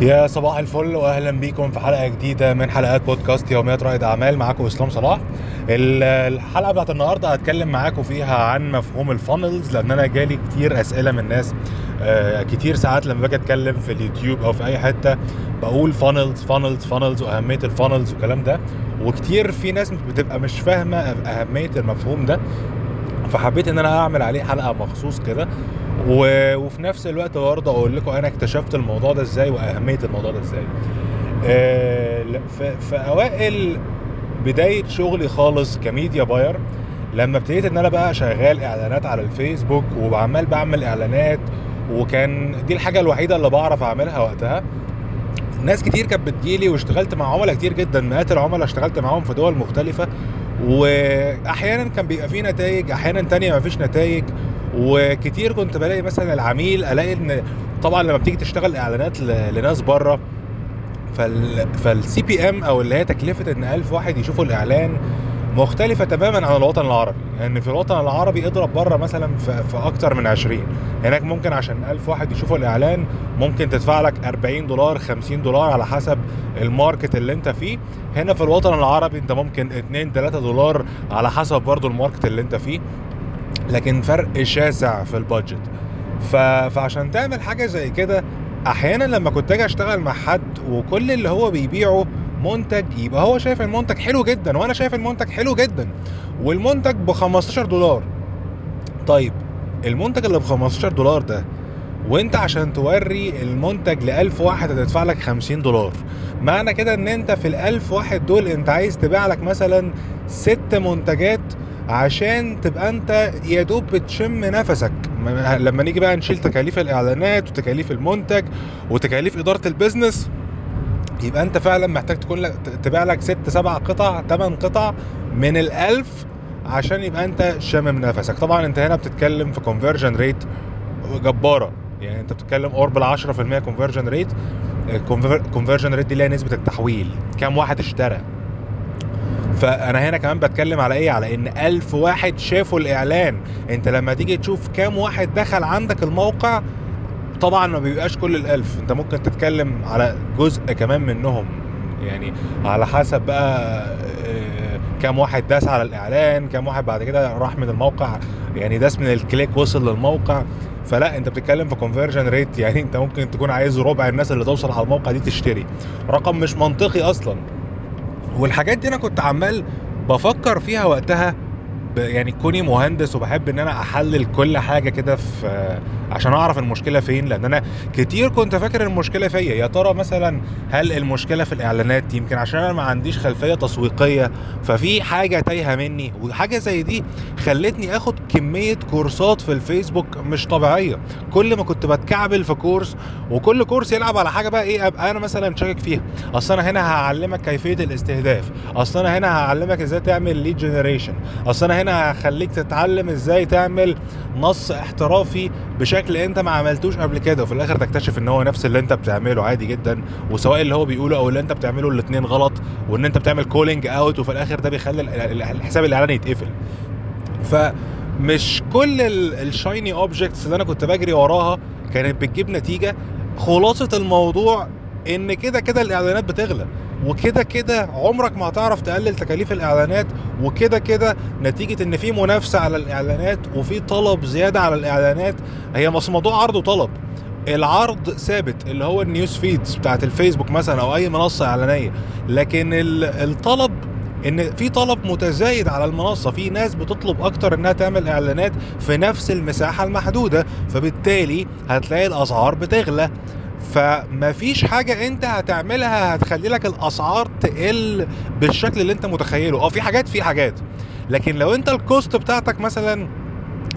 يا صباح الفل واهلا بيكم في حلقة جديدة من حلقات بودكاست يوميات رائد أعمال. معاكم إسلام صلاح. ال- الحلقة بتاعت النهارده هتكلم معاكم فيها عن مفهوم ال funnels لأن أنا جالي كتير أسئلة من ناس آه، كتير ساعات لما باجي أتكلم في اليوتيوب أو في أي حتة بقول funnels funnels funnels وأهمية ال funnels والكلام ده. وكتير في ناس بتبقى مش فاهمة أهمية المفهوم ده. فحبيت إن أنا أعمل عليه حلقة مخصوص كده. و... وفي نفس الوقت برضه أقول لكم أنا اكتشفت الموضوع ده إزاي واهمية الموضوع ده إزاي. آه، في... في اوائل بداية شغلي خالص كميديا باير لما ابتديت ان أنا بقى شغال اعلانات على الفيسبوك وعمال بعمل اعلانات وكان دي الحاجة الوحيدة اللي بعرف اعملها وقتها ناس كتير كانت بتجيلي واشتغلت مع عملاء كتير جدا مئات العملاء اشتغلت معاهم في دول مختلفة واحيانا كان بيبقى فيه نتائج أحيانا تانية ما فيش نتائج وكتير كنت بلاقي مثلا العميل ألاقي إن طبعا لما بتيجي تشتغل إعلانات لناس بره فال فال CPM أو اللي هي تكلفة إن 1000 واحد يشوفوا الإعلان مختلفة تماما عن الوطن العربي. يعني في الوطن العربي اضرب بره مثلا في, أكتر من 20 هناك ممكن عشان 1000 واحد يشوفوا الإعلان ممكن تدفع لك 40 دولار 50 دولار على حسب ال market اللي أنت فيه. هنا في الوطن العربي أنت ممكن 2 3 دولار على حسب برضو ال market اللي أنت فيه. لكن فرق شاسع في ال budget. ف... فعشان تعمل حاجة زي كده أحيانا لما كنت أجي أشتغل مع حد وكل اللي هو بيبيعه منتج يبقى هو شايف المنتج حلو جدا وأنا شايف المنتج حلو جدا والمنتج ب 15 دولار. طيب المنتج اللي ب 15 دولار ده وأنت عشان توري المنتج ل 1000 واحد هتدفع لك 50 دولار. معنى كده إن أنت في ال 1000 واحد دول أنت عايز تبيع لك مثلا ست منتجات عشان تبقى انت يا دوب بتشم نفسك. لما نيجي بقى نشيل تكاليف الإعلانات وتكاليف المنتج وتكاليف إدارة ال business يبقى انت فعلا محتاج تكون لك تبيع لك ست سبع قطع ثمان قطع من الألف عشان يبقى انت شامم نفسك. طبعا انت هنا بتتكلم في conversion rate جبارة. يعني انت بتتكلم قرب ال 10% conversion rate ال conversion rate دي اللي هي نسبة التحويل. كام واحد اشترى؟ فأنا هنا كمان بتكلم على إيه؟ على إن ألف واحد شافوا الإعلان. أنت لما تيجي تشوف كام واحد دخل عندك الموقع طبعا ما بيبقاش كل الألف. أنت ممكن تتكلم على جزء كمان منهم. يعني على حسب بقى آه، كام واحد داس على الإعلان كام واحد بعد كده راح من الموقع. يعني داس من ال click وصل للموقع. فلا أنت بتتكلم في conversion rate يعني أنت ممكن تكون عايز ربع الناس اللي توصل على الموقع دي تشتري. رقم مش منطقي أصلا. والحاجات دي أنا كنت عمال بفكر فيها وقتها ب- يعني كوني مهندس وبحب إن أنا أحلل كل حاجة كده في عشان أعرف المشكلة فين لأن أنا كتير كنت فاكر المشكلة فيا. يا ترى مثلا هل المشكلة في الإعلانات؟ يمكن عشان أنا ما عنديش خلفية تسويقية ففي حاجة تايهة مني. وحاجة زي دي خلتني آخد كمية كورسات في الفيسبوك مش طبيعية. كل ما كنت بتكعبل في course وكل course يلعب على حاجة بقى إيه أبقى أنا مثلا شاكك فيها. أصل أنا هنا هعلمك كيفية الاستهداف. أصل أنا هنا هعلمك إزاي تعمل lead generation أصل أنا هنا هخليك تتعلم إزاي تعمل نص احترافي بشكل انت ما عملتوش قبل كده وفي الآخر تكتشف ان هو نفس اللي انت بتعمله عادي جدا وسواء اللي هو بيقوله أو اللي انت بتعمله الاتنين غلط وان انت بتعمل calling out وفي الآخر ده بيخلي ال- ال- الحساب الاعلاني يتقفل. فمش كل ال shiny objects اللي أنا كنت بجري وراها كانت بتجيب نتيجة. خلاصة الموضوع إن كده كده الإعلانات بتغلى وكده كده عمرك ما هتعرف تقلل تكاليف الإعلانات وكده كده نتيجة إن في منافسة على الإعلانات وفي طلب زيادة على الإعلانات هي موضوع عرض وطلب. العرض ثابت اللي هو النيوز فيدز بتاعت الفيسبوك مثلا أو أي منصة إعلانية لكن ال- الطلب إن في طلب متزايد على المنصة في ناس بتطلب أكتر إنها تعمل إعلانات في نفس المساحة المحدودة فبالتالي هتلاقي الأسعار بتغلى. فمفيش حاجة انت هتعملها هتخلي لك الأسعار تقل بالشكل اللي انت متخيله. آه في حاجات في حاجات. لكن لو انت ال cost بتاعتك مثلا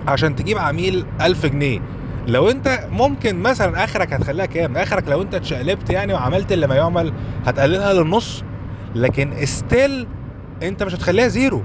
عشان تجيب عميل 1000 جنيه لو انت ممكن مثلا آخرك هتخليها كام؟ آخرك لو انت اتشقلبت يعني وعملت اللي ما يعمل هتقللها للنص لكن still انت مش هتخليها zero.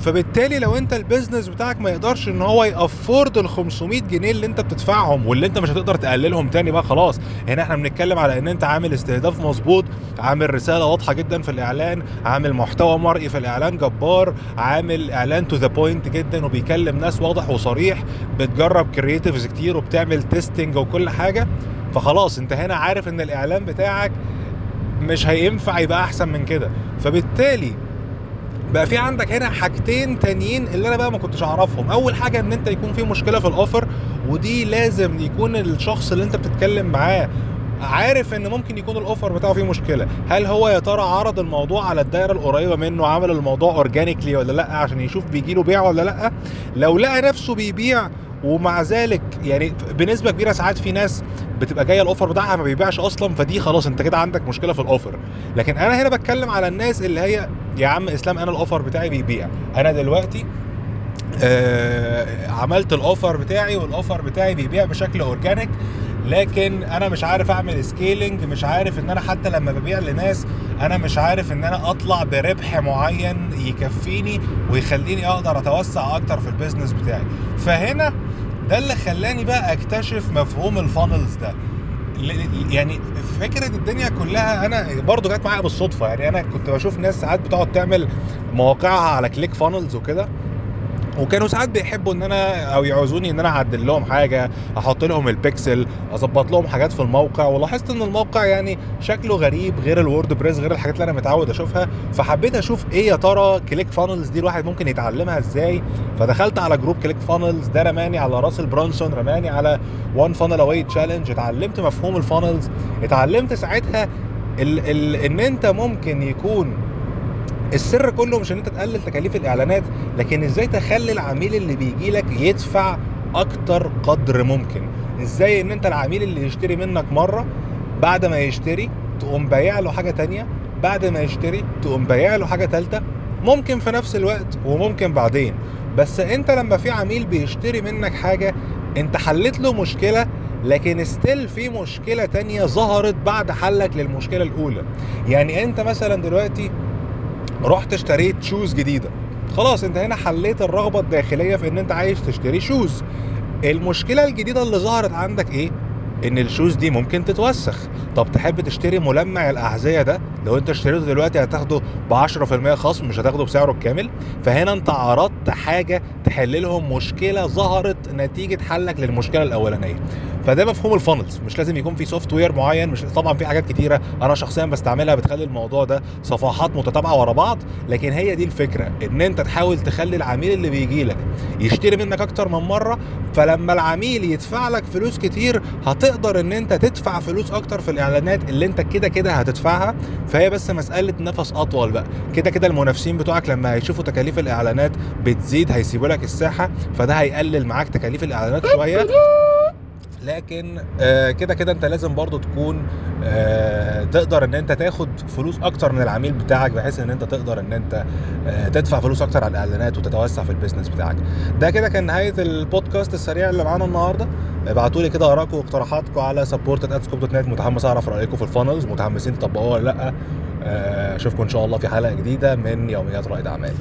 فبالتالي لو انت ال business بتاعك ما يقدرش ان هو ي afford ال 500 جنيه اللي انت بتدفعهم واللي انت مش هتقدر تقللهم تاني بقى خلاص. هنا إحنا بنتكلم على ان انت عامل استهداف مظبوط عامل رسالة واضحة جدا في الإعلان عامل محتوى مرئي في الإعلان جبار عامل إعلان to the point جدا وبيكلم ناس واضح وصريح بتجرب creatives كتير وبتعمل testing وكل حاجة. فخلاص انت هنا عارف ان الإعلان بتاعك مش هينفع يبقى أحسن من كده. فبالتالي بقى في عندك هنا حاجتين تانيين اللي أنا بقى ما كنتش أعرفهم. أول حاجة إن أنت يكون في مشكلة في ال offer ودي لازم يكون الشخص اللي أنت بتتكلم معاه عارف إن ممكن يكون ال offer بتاعه فيه مشكلة. هل هو يا ترى عرض الموضوع على الدايره القريبة منه عمل الموضوع organically ولا لأ عشان يشوف بيجي له بيع ولا لأ؟ لو لقى نفسه بيبيع ومع ذلك يعني بنسبة كبيرة ساعات في ناس بتبقى جاية ال offer بتاعها ما بيبيعش أصلا فدي خلاص أنت كده عندك مشكلة في ال offer لكن أنا هنا بتكلم على الناس اللي هي يا عم اسلام أنا ال offer بتاعي بيبيع. أنا دلوقتي آه عملت ال offer بتاعي وال offer بتاعي بيبيع بشكل organic لكن أنا مش عارف أعمل scaling مش عارف إن أنا حتى لما ببيع لناس أنا مش عارف إن أنا أطلع بربح معين يكفيني ويخليني أقدر أتوسع أكتر في ال business بتاعي. فهنا ده اللي خلاني بقى أكتشف مفهوم ال funnels ده. يعني فكرة الدنيا كلها أنا برضو جت معايا بالصدفة يعني أنا كنت بشوف ناس ساعات بتقعد تعمل مواقعها على ClickFunnels وكده. وكانوا ساعات بيحبوا إن أنا أو يعوزوني إن أنا أعدل لهم حاجة أحط لهم البكسل أظبط لهم حاجات في الموقع ولاحظت إن الموقع يعني شكله غريب غير ال WordPress غير الحاجات اللي أنا متعود أشوفها فحبيت أشوف إيه يا ترى ClickFunnels دي الواحد ممكن يتعلمها إزاي؟ فدخلت على group ClickFunnels ده رماني على راسل برانسون رماني على One Funnel Away Challenge اتعلمت مفهوم ال funnels اتعلمت ساعتها ال ال إن أنت ممكن يكون السر كله مش إن أنت تقلل تكاليف الإعلانات لكن إزاي تخلي العميل اللي بيجي لك يدفع أكتر قدر ممكن؟ إزاي إن أنت العميل اللي يشتري منك مرة بعد ما يشتري تقوم بايع له حاجة تانية بعد ما يشتري تقوم بايع له حاجة تالتة ممكن في نفس الوقت وممكن بعدين. بس أنت لما في عميل بيشتري منك حاجة أنت حلت له مشكلة لكن ستيل في مشكلة تانية ظهرت بعد حلك للمشكلة الأولى. يعني أنت مثلا دلوقتي رحت اشتريت shoes جديدة. خلاص انت هنا حليت الرغبة الداخلية في ان انت عايز تشتري shoes المشكلة الجديدة اللي ظهرت عندك إيه؟ ان ال shoes دي ممكن تتوسخ. طب تحب تشتري ملمع الأحذية ده؟ لو انت اشتريته دلوقتي هتاخده ب 10% خصم مش هتاخده بسعره الكامل. فهنا انت عرضت حاجة تحل لهم مشكلة ظهرت نتيجة حلك للمشكلة الأولانية. فده مفهوم ال funnels مش لازم يكون في software معين مش طبعا في حاجات كتيرة أنا شخصيا بستعملها بتخلي الموضوع ده صفحات متتابعة ورا بعض لكن هي دي الفكرة إن أنت تحاول تخلي العميل اللي بيجي لك يشتري منك أكتر من مرة فلما العميل يدفع لك فلوس كتير هتقدر إن أنت تدفع فلوس أكتر في الإعلانات اللي أنت كده كده هتدفعها. فهي بس مسألة نفس أطول بقى. كده كده المنافسين بتوعك لما هيشوفوا تكاليف الإعلانات بتزيد هيسيبوا لك الساحة فده هيقلل معاك تكاليف الإعلانات شوية. لكن آه كده كده انت لازم برضو تكون آه تقدر ان انت تاخد فلوس أكتر من العميل بتاعك بحيث ان انت تقدر ان انت آه تدفع فلوس أكتر على الاعلانات وتتوسع في ال business بتاعك. ده كده كان نهاية البودكاست السريع اللي معانا النهارده. ابعتوا لي كده آرائكم واقتراحاتكم على support@scope.net متحمس أعرف رأيكم في ال funnels متحمسين تطبقوها ولا لأ؟ أشوفكم إن شاء الله في حلقة جديدة من يوميات رائد اعمال